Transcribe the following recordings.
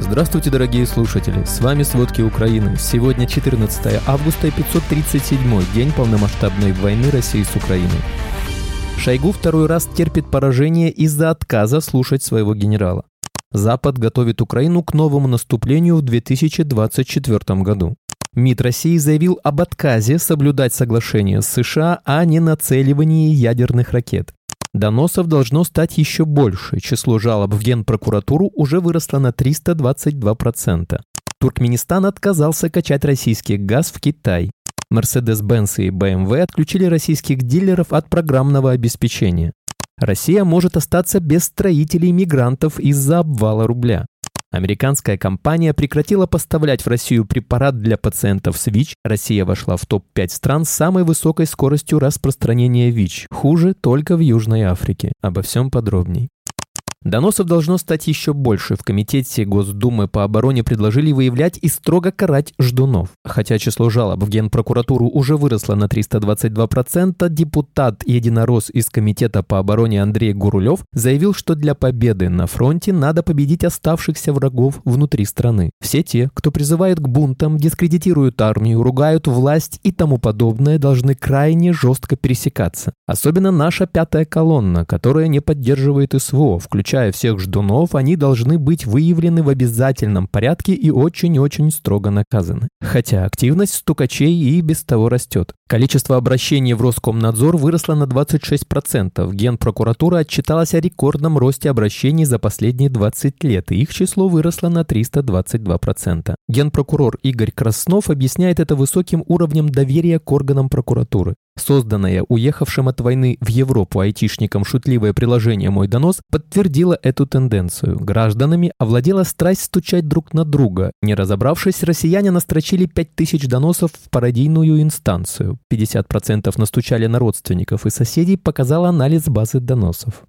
Здравствуйте, дорогие слушатели! С вами «Сводки Украины». Сегодня 14 августа и 537 день полномасштабной войны России с Украиной. Шойгу второй раз терпит поражение из-за отказа слушать своего генерала. Запад готовит Украину к новому наступлению в 2024 году. МИД России заявил об отказе соблюдать соглашение с США о ненацеливании ядерных ракет. Доносов должно стать еще больше. Число жалоб в Генпрокуратуру уже выросло на 322%. Туркменистан отказался качать российский газ в Китай. Mercedes-Benz и BMW отключили российских дилеров от программного обеспечения. Россия может остаться без строителей-мигрантов из-за обвала рубля. Американская компания прекратила поставлять в Россию препарат для пациентов с ВИЧ. Россия вошла в топ-5 стран с самой высокой скоростью распространения ВИЧ. Хуже только в Южной Африке. Обо всем подробней. Доносов должно стать еще больше. В Комитете Госдумы по обороне предложили выявлять и строго карать ждунов. Хотя число жалоб в Генпрокуратуру уже выросло на 322%, депутат единорос из Комитета по обороне Андрей Гурулев заявил, что для победы на фронте надо победить оставшихся врагов внутри страны. Все те, кто призывает к бунтам, дискредитируют армию, ругают власть и тому подобное, должны крайне жестко пересекаться. Особенно наша пятая колонна, которая не поддерживает СВО, включая включая всех ждунов, они должны быть выявлены в обязательном порядке и очень-очень строго наказаны. Хотя активность стукачей и без того растет. Количество обращений в Роскомнадзор выросло на 26%. Генпрокуратура отчиталась о рекордном росте обращений за последние 20 лет, и их число выросло на 322%. Генпрокурор Игорь Краснов объясняет это высоким уровнем доверия к органам прокуратуры. Созданное уехавшим от войны в Европу айтишникам шутливое приложение «Мой донос» подтвердило эту тенденцию. Гражданами овладела страсть стучать друг на друга. Не разобравшись, россияне настрочили 5000 доносов в пародийную инстанцию. 50% настучали на родственников и соседей, показал анализ базы доносов.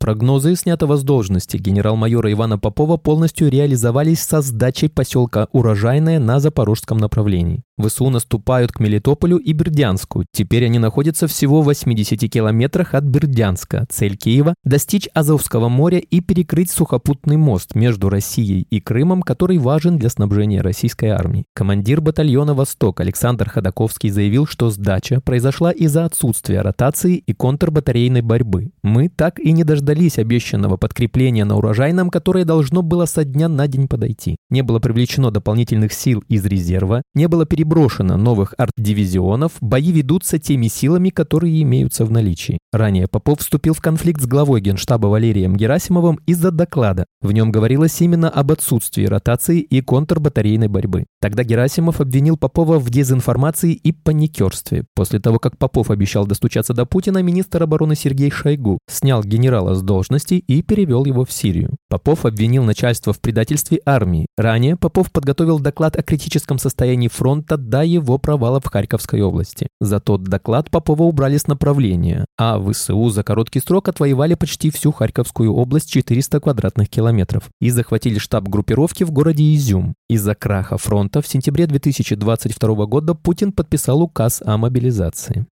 Прогнозы снятого с должности генерал-майора Ивана Попова полностью реализовались со сдачей поселка Урожайное на запорожском направлении. ВСУ наступают к Мелитополю и Бердянску. Теперь они находятся всего в 80 километрах от Бердянска. Цель Киева – достичь Азовского моря и перекрыть сухопутный мост между Россией и Крымом, который важен для снабжения российской армии. Командир батальона «Восток» Александр Ходаковский заявил, что сдача произошла из-за отсутствия ротации и контрбатарейной борьбы. Мы так и не дождались обещанного подкрепления на урожайном, которое должно было со дня на день подойти. Не было привлечено дополнительных сил из резерва, не было перебрано брошено новых арт-дивизионов, бои ведутся теми силами, которые имеются в наличии. Ранее Попов вступил в конфликт с главой генштаба Валерием Герасимовым из-за доклада. В нем говорилось именно об отсутствии ротации и контрбатарейной борьбы. Тогда Герасимов обвинил Попова в дезинформации и паникерстве. После того, как Попов обещал достучаться до Путина, министр обороны Сергей Шойгу снял генерала с должности и перевел его в Сирию. Попов обвинил начальство в предательстве армии. Ранее Попов подготовил доклад о критическом состоянии фронта до его провала в Харьковской области. За тот доклад Попова убрали с направления, а ВСУ за короткий срок отвоевали почти всю Харьковскую область 400 квадратных километров и захватили штаб группировки в городе Изюм. Из-за краха фронта в сентябре 2022 года Путин подписал указ о мобилизации.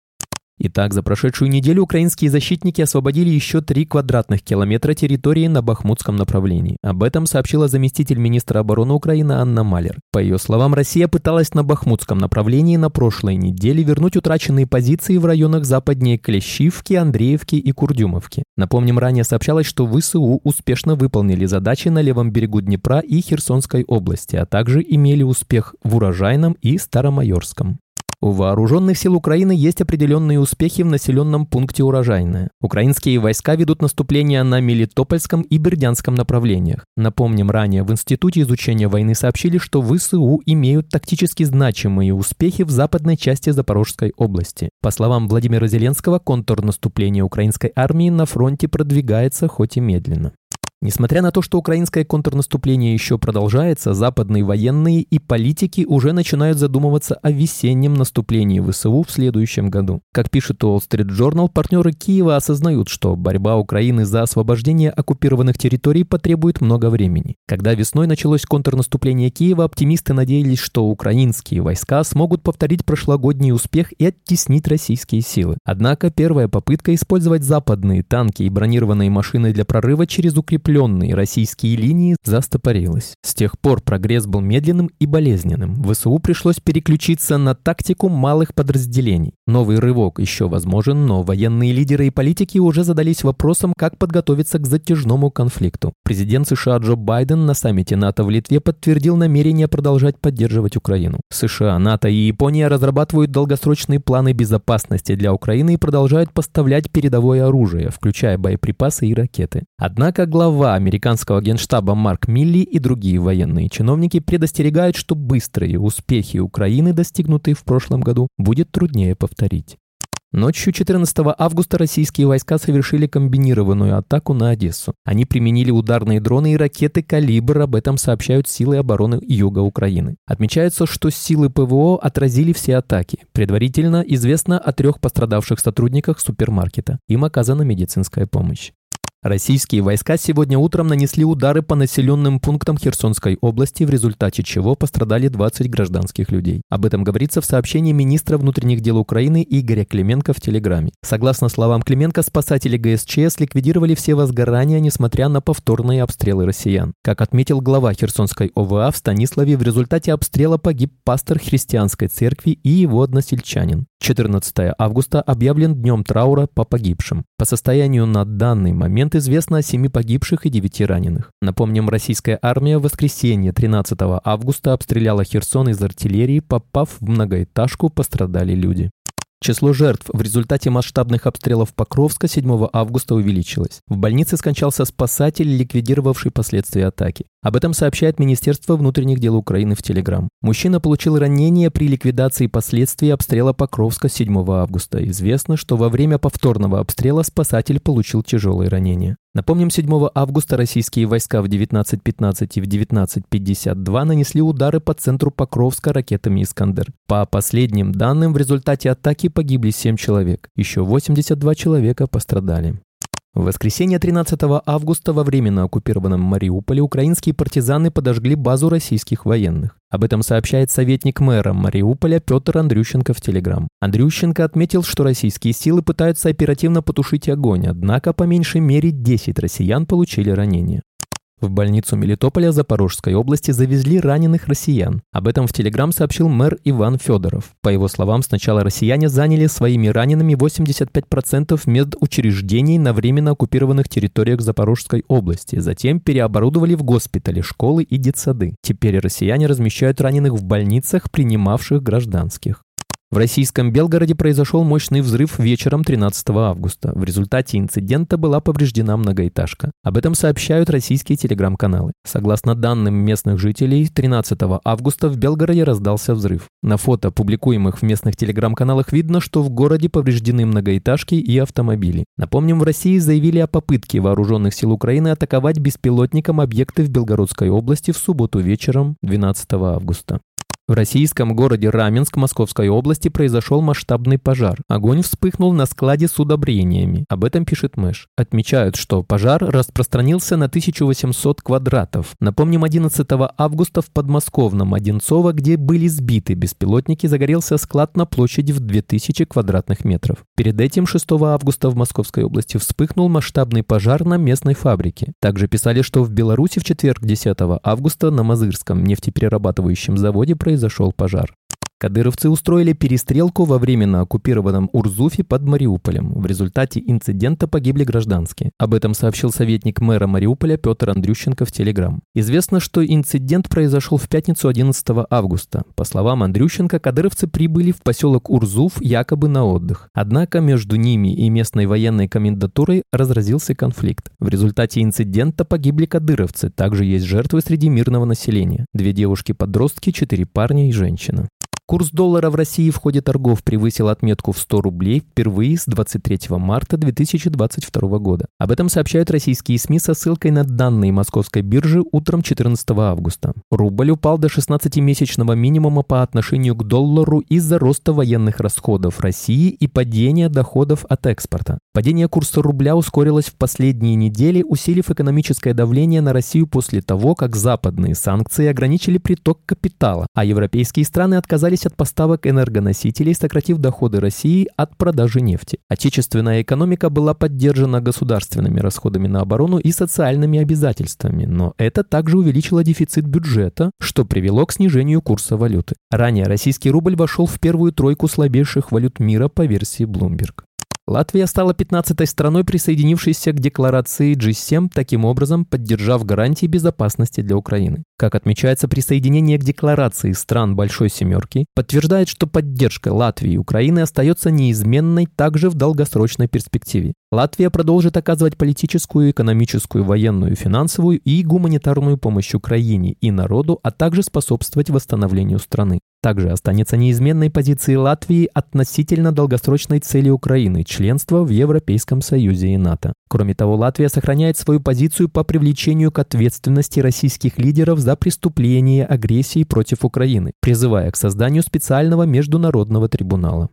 Итак, за прошедшую неделю украинские защитники освободили еще 3 квадратных километра территории на Бахмутском направлении. Об этом сообщила заместитель министра обороны Украины Анна Малер. По ее словам, Россия пыталась на Бахмутском направлении на прошлой неделе вернуть утраченные позиции в районах западнее Клещивки, Андреевки и Курдюмовки. Напомним, ранее сообщалось, что ВСУ успешно выполнили задачи на левом берегу Днепра и Херсонской области, а также имели успех в Урожайном и Старомайорском. У вооруженных сил Украины есть определенные успехи в населенном пункте Урожайное. Украинские войска ведут наступление на Мелитопольском и Бердянском направлениях. Напомним, ранее в Институте изучения войны сообщили, что ВСУ имеют тактически значимые успехи в западной части Запорожской области. По словам Владимира Зеленского, контрнаступление украинской армии на фронте продвигается хоть и медленно. Несмотря на то, что украинское контрнаступление еще продолжается, западные военные и политики уже начинают задумываться о весеннем наступлении ВСУ в следующем году. Как пишет Wall Street Journal, партнеры Киева осознают, что борьба Украины за освобождение оккупированных территорий потребует много времени. Когда весной началось контрнаступление Киева, оптимисты надеялись, что украинские войска смогут повторить прошлогодний успех и оттеснить российские силы. Однако первая попытка использовать западные танки и бронированные машины для прорыва через укрепленные российские линии застопорилась. С тех пор прогресс был медленным и болезненным. ВСУ пришлось переключиться на тактику малых подразделений. Новый рывок еще возможен, но военные лидеры и политики уже задались вопросом, как подготовиться к затяжному конфликту. Президент США Джо Байден на саммите НАТО в Литве подтвердил намерение продолжать поддерживать Украину. США, НАТО и Япония разрабатывают долгосрочные планы безопасности для Украины и продолжают поставлять передовое оружие, включая боеприпасы и ракеты. Однако глава американского генштаба Марк Милли и другие военные чиновники предостерегают, что быстрые успехи Украины, достигнутые в прошлом году, будет труднее повторить. Ночью 14 августа российские войска совершили комбинированную атаку на Одессу. Они применили ударные дроны и ракеты «Калибр», об этом сообщают силы обороны юга Украины. Отмечается, что силы ПВО отразили все атаки. Предварительно известно о трех пострадавших сотрудниках супермаркета. Им оказана медицинская помощь. Российские войска сегодня утром нанесли удары по населенным пунктам Херсонской области, в результате чего пострадали 20 гражданских людей. Об этом говорится в сообщении министра внутренних дел Украины Игоря Клименко в Телеграме. Согласно словам Клименко, спасатели ГСЧС ликвидировали все возгорания, несмотря на повторные обстрелы россиян. Как отметил глава Херсонской ОВА в Станиславе, в результате обстрела погиб пастор христианской церкви и его односельчанин. 14 августа объявлен днем траура по погибшим. По состоянию на данный момент известно о 7 погибших и 9 раненых. Напомним, российская армия в воскресенье 13 августа обстреляла Херсон из артиллерии, попав в многоэтажку, пострадали люди. Число жертв в результате масштабных обстрелов Покровска 7 августа увеличилось. В больнице скончался спасатель, ликвидировавший последствия атаки. Об этом сообщает Министерство внутренних дел Украины в Телеграм. Мужчина получил ранение при ликвидации последствий обстрела Покровска 7 августа. Известно, что во время повторного обстрела спасатель получил тяжелые ранения. Напомним, 7 августа российские войска в 19.15 и в 19.52 нанесли удары по центру Покровска ракетами «Искандер». По последним данным, в результате атаки погибли 7 человек. Еще 82 человека пострадали. В воскресенье 13 августа во временно оккупированном Мариуполе украинские партизаны подожгли базу российских военных. Об этом сообщает советник мэра Мариуполя Петр Андрющенко в Телеграм. Андрющенко отметил, что российские силы пытаются оперативно потушить огонь, однако по меньшей мере 10 россиян получили ранения. В больницу Мелитополя Запорожской области завезли раненых россиян. Об этом в Телеграм сообщил мэр Иван Федоров. По его словам, сначала россияне заняли своими ранеными 85% медучреждений на временно оккупированных территориях Запорожской области. Затем переоборудовали в госпитали, школы и детсады. Теперь россияне размещают раненых в больницах, принимавших гражданских. В российском Белгороде произошел мощный взрыв вечером 13 августа. В результате инцидента была повреждена многоэтажка. Об этом сообщают российские телеграм-каналы. Согласно данным местных жителей, 13 августа в Белгороде раздался взрыв. На фото, публикуемых в местных телеграм-каналах, видно, что в городе повреждены многоэтажки и автомобили. Напомним, в России заявили о попытке вооруженных сил Украины атаковать беспилотником объекты в Белгородской области в субботу вечером 12 августа. В российском городе Раменск Московской области произошел масштабный пожар. Огонь вспыхнул на складе с удобрениями. Об этом пишет Мэш. Отмечают, что пожар распространился на 1800 квадратов. Напомним, 11 августа в подмосковном Одинцово, где были сбиты беспилотники, загорелся склад на площади в 2000 квадратных метров. Перед этим 6 августа в Московской области вспыхнул масштабный пожар на местной фабрике. Также писали, что в Беларуси в четверг 10 августа на Мазырском нефтеперерабатывающем заводе произошел произошел пожар. Кадыровцы устроили перестрелку во временно оккупированном Урзуфе под Мариуполем. В результате инцидента погибли гражданские. Об этом сообщил советник мэра Мариуполя Петр Андрющенко в Телеграм. Известно, что инцидент произошел в пятницу 11 августа. По словам Андрющенко, кадыровцы прибыли в поселок Урзуф якобы на отдых. Однако между ними и местной военной комендатурой разразился конфликт. В результате инцидента погибли кадыровцы. Также есть жертвы среди мирного населения. Две девушки-подростки, четыре парня и женщина. Курс доллара в России в ходе торгов превысил отметку в 100 рублей впервые с 23 марта 2022 года. Об этом сообщают российские СМИ со ссылкой на данные московской биржи утром 14 августа. Рубль упал до 16-месячного минимума по отношению к доллару из-за роста военных расходов России и падения доходов от экспорта. Падение курса рубля ускорилось в последние недели, усилив экономическое давление на Россию после того, как западные санкции ограничили приток капитала, а европейские страны отказались отказались от поставок энергоносителей, сократив доходы России от продажи нефти. Отечественная экономика была поддержана государственными расходами на оборону и социальными обязательствами, но это также увеличило дефицит бюджета, что привело к снижению курса валюты. Ранее российский рубль вошел в первую тройку слабейших валют мира по версии Bloomberg. Латвия стала 15-й страной, присоединившейся к декларации G7, таким образом поддержав гарантии безопасности для Украины. Как отмечается, присоединение к декларации стран Большой Семерки подтверждает, что поддержка Латвии и Украины остается неизменной также в долгосрочной перспективе. Латвия продолжит оказывать политическую, экономическую, военную, финансовую и гуманитарную помощь Украине и народу, а также способствовать восстановлению страны. Также останется неизменной позицией Латвии относительно долгосрочной цели Украины – членства в Европейском Союзе и НАТО. Кроме того, Латвия сохраняет свою позицию по привлечению к ответственности российских лидеров за преступление агрессии против Украины, призывая к созданию специального международного трибунала.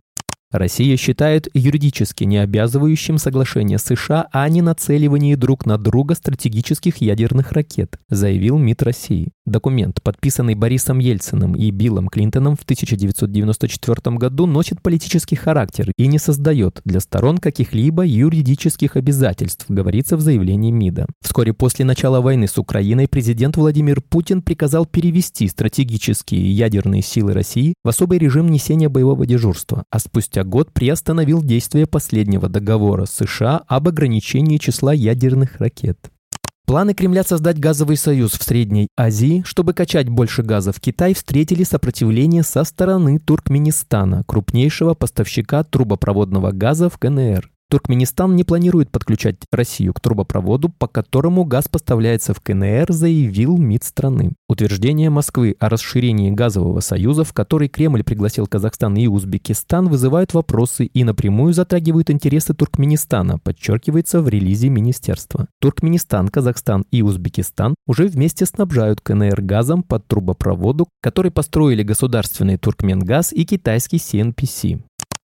Россия считает юридически необязывающим соглашение США о ненацеливании друг на друга стратегических ядерных ракет, заявил МИД России. Документ, подписанный Борисом Ельциным и Биллом Клинтоном в 1994 году, носит политический характер и не создает для сторон каких-либо юридических обязательств, говорится в заявлении МИДа. Вскоре после начала войны с Украиной президент Владимир Путин приказал перевести стратегические ядерные силы России в особый режим несения боевого дежурства, а спустя год приостановил действие последнего договора США об ограничении числа ядерных ракет. Планы Кремля создать газовый союз в Средней Азии, чтобы качать больше газа в Китай, встретили сопротивление со стороны Туркменистана, крупнейшего поставщика трубопроводного газа в КНР. Туркменистан не планирует подключать Россию к трубопроводу, по которому газ поставляется в КНР, заявил МИД страны. Утверждение Москвы о расширении газового союза, в который Кремль пригласил Казахстан и Узбекистан, вызывают вопросы и напрямую затрагивают интересы Туркменистана, подчеркивается в релизе министерства. Туркменистан, Казахстан и Узбекистан уже вместе снабжают КНР газом под трубопроводу, который построили государственный Туркменгаз и китайский CNPC.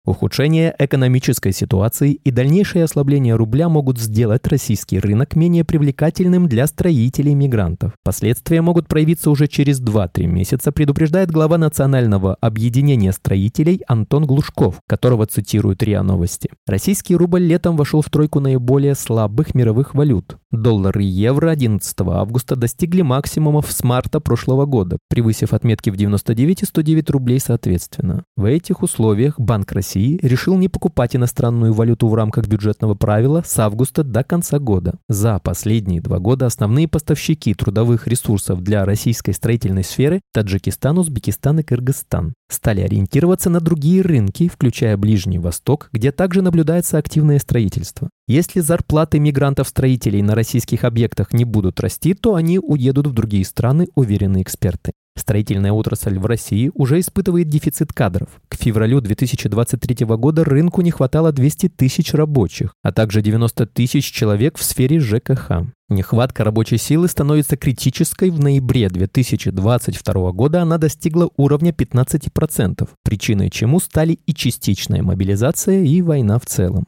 Ухудшение экономической ситуации и дальнейшее ослабление рубля могут сделать российский рынок менее привлекательным для строителей мигрантов. Последствия могут проявиться уже через 2-3 месяца, предупреждает глава Национального объединения строителей Антон Глушков, которого цитируют РИА Новости. Российский рубль летом вошел в тройку наиболее слабых мировых валют. Доллар и евро 11 августа достигли максимумов с марта прошлого года, превысив отметки в 99 и 109 рублей соответственно. В этих условиях Банк России решил не покупать иностранную валюту в рамках бюджетного правила с августа до конца года. За последние два года основные поставщики трудовых ресурсов для российской строительной сферы Таджикистан, Узбекистан и Кыргызстан стали ориентироваться на другие рынки, включая Ближний Восток, где также наблюдается активное строительство. Если зарплаты мигрантов-строителей на российских объектах не будут расти, то они уедут в другие страны, уверены эксперты. Строительная отрасль в России уже испытывает дефицит кадров. К февралю 2023 года рынку не хватало 200 тысяч рабочих, а также 90 тысяч человек в сфере ЖКХ. Нехватка рабочей силы становится критической. В ноябре 2022 года она достигла уровня 15%, причиной чему стали и частичная мобилизация, и война в целом.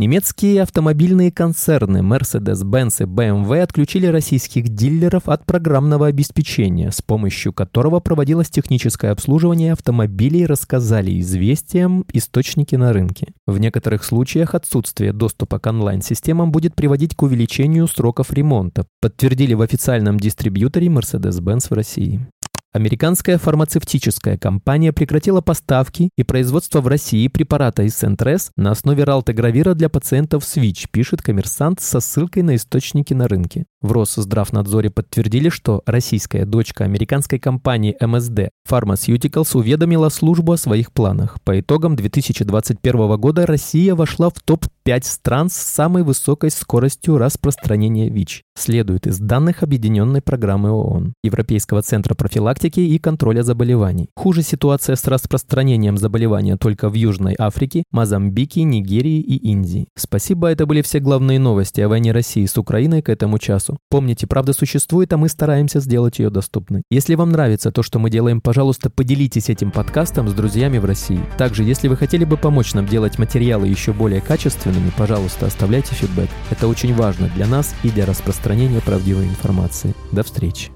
Немецкие автомобильные концерны Mercedes-Benz и BMW отключили российских дилеров от программного обеспечения, с помощью которого проводилось техническое обслуживание автомобилей, рассказали известиям источники на рынке. В некоторых случаях отсутствие доступа к онлайн-системам будет приводить к увеличению сроков ремонта, подтвердили в официальном дистрибьюторе Mercedes-Benz в России. Американская фармацевтическая компания прекратила поставки и производство в России препарата из Сентрес на основе ралтегравира для пациентов с ВИЧ, пишет коммерсант со ссылкой на источники на рынке. В Росздравнадзоре подтвердили, что российская дочка американской компании МСД Pharmaceuticals уведомила службу о своих планах. По итогам 2021 года Россия вошла в топ-5 стран с самой высокой скоростью распространения ВИЧ, следует из данных Объединенной программы ООН, Европейского центра профилактики профилактики и контроля заболеваний. Хуже ситуация с распространением заболевания только в Южной Африке, Мозамбике, Нигерии и Индии. Спасибо, это были все главные новости о войне России с Украиной к этому часу. Помните, правда существует, а мы стараемся сделать ее доступной. Если вам нравится то, что мы делаем, пожалуйста, поделитесь этим подкастом с друзьями в России. Также, если вы хотели бы помочь нам делать материалы еще более качественными, пожалуйста, оставляйте фидбэк. Это очень важно для нас и для распространения правдивой информации. До встречи.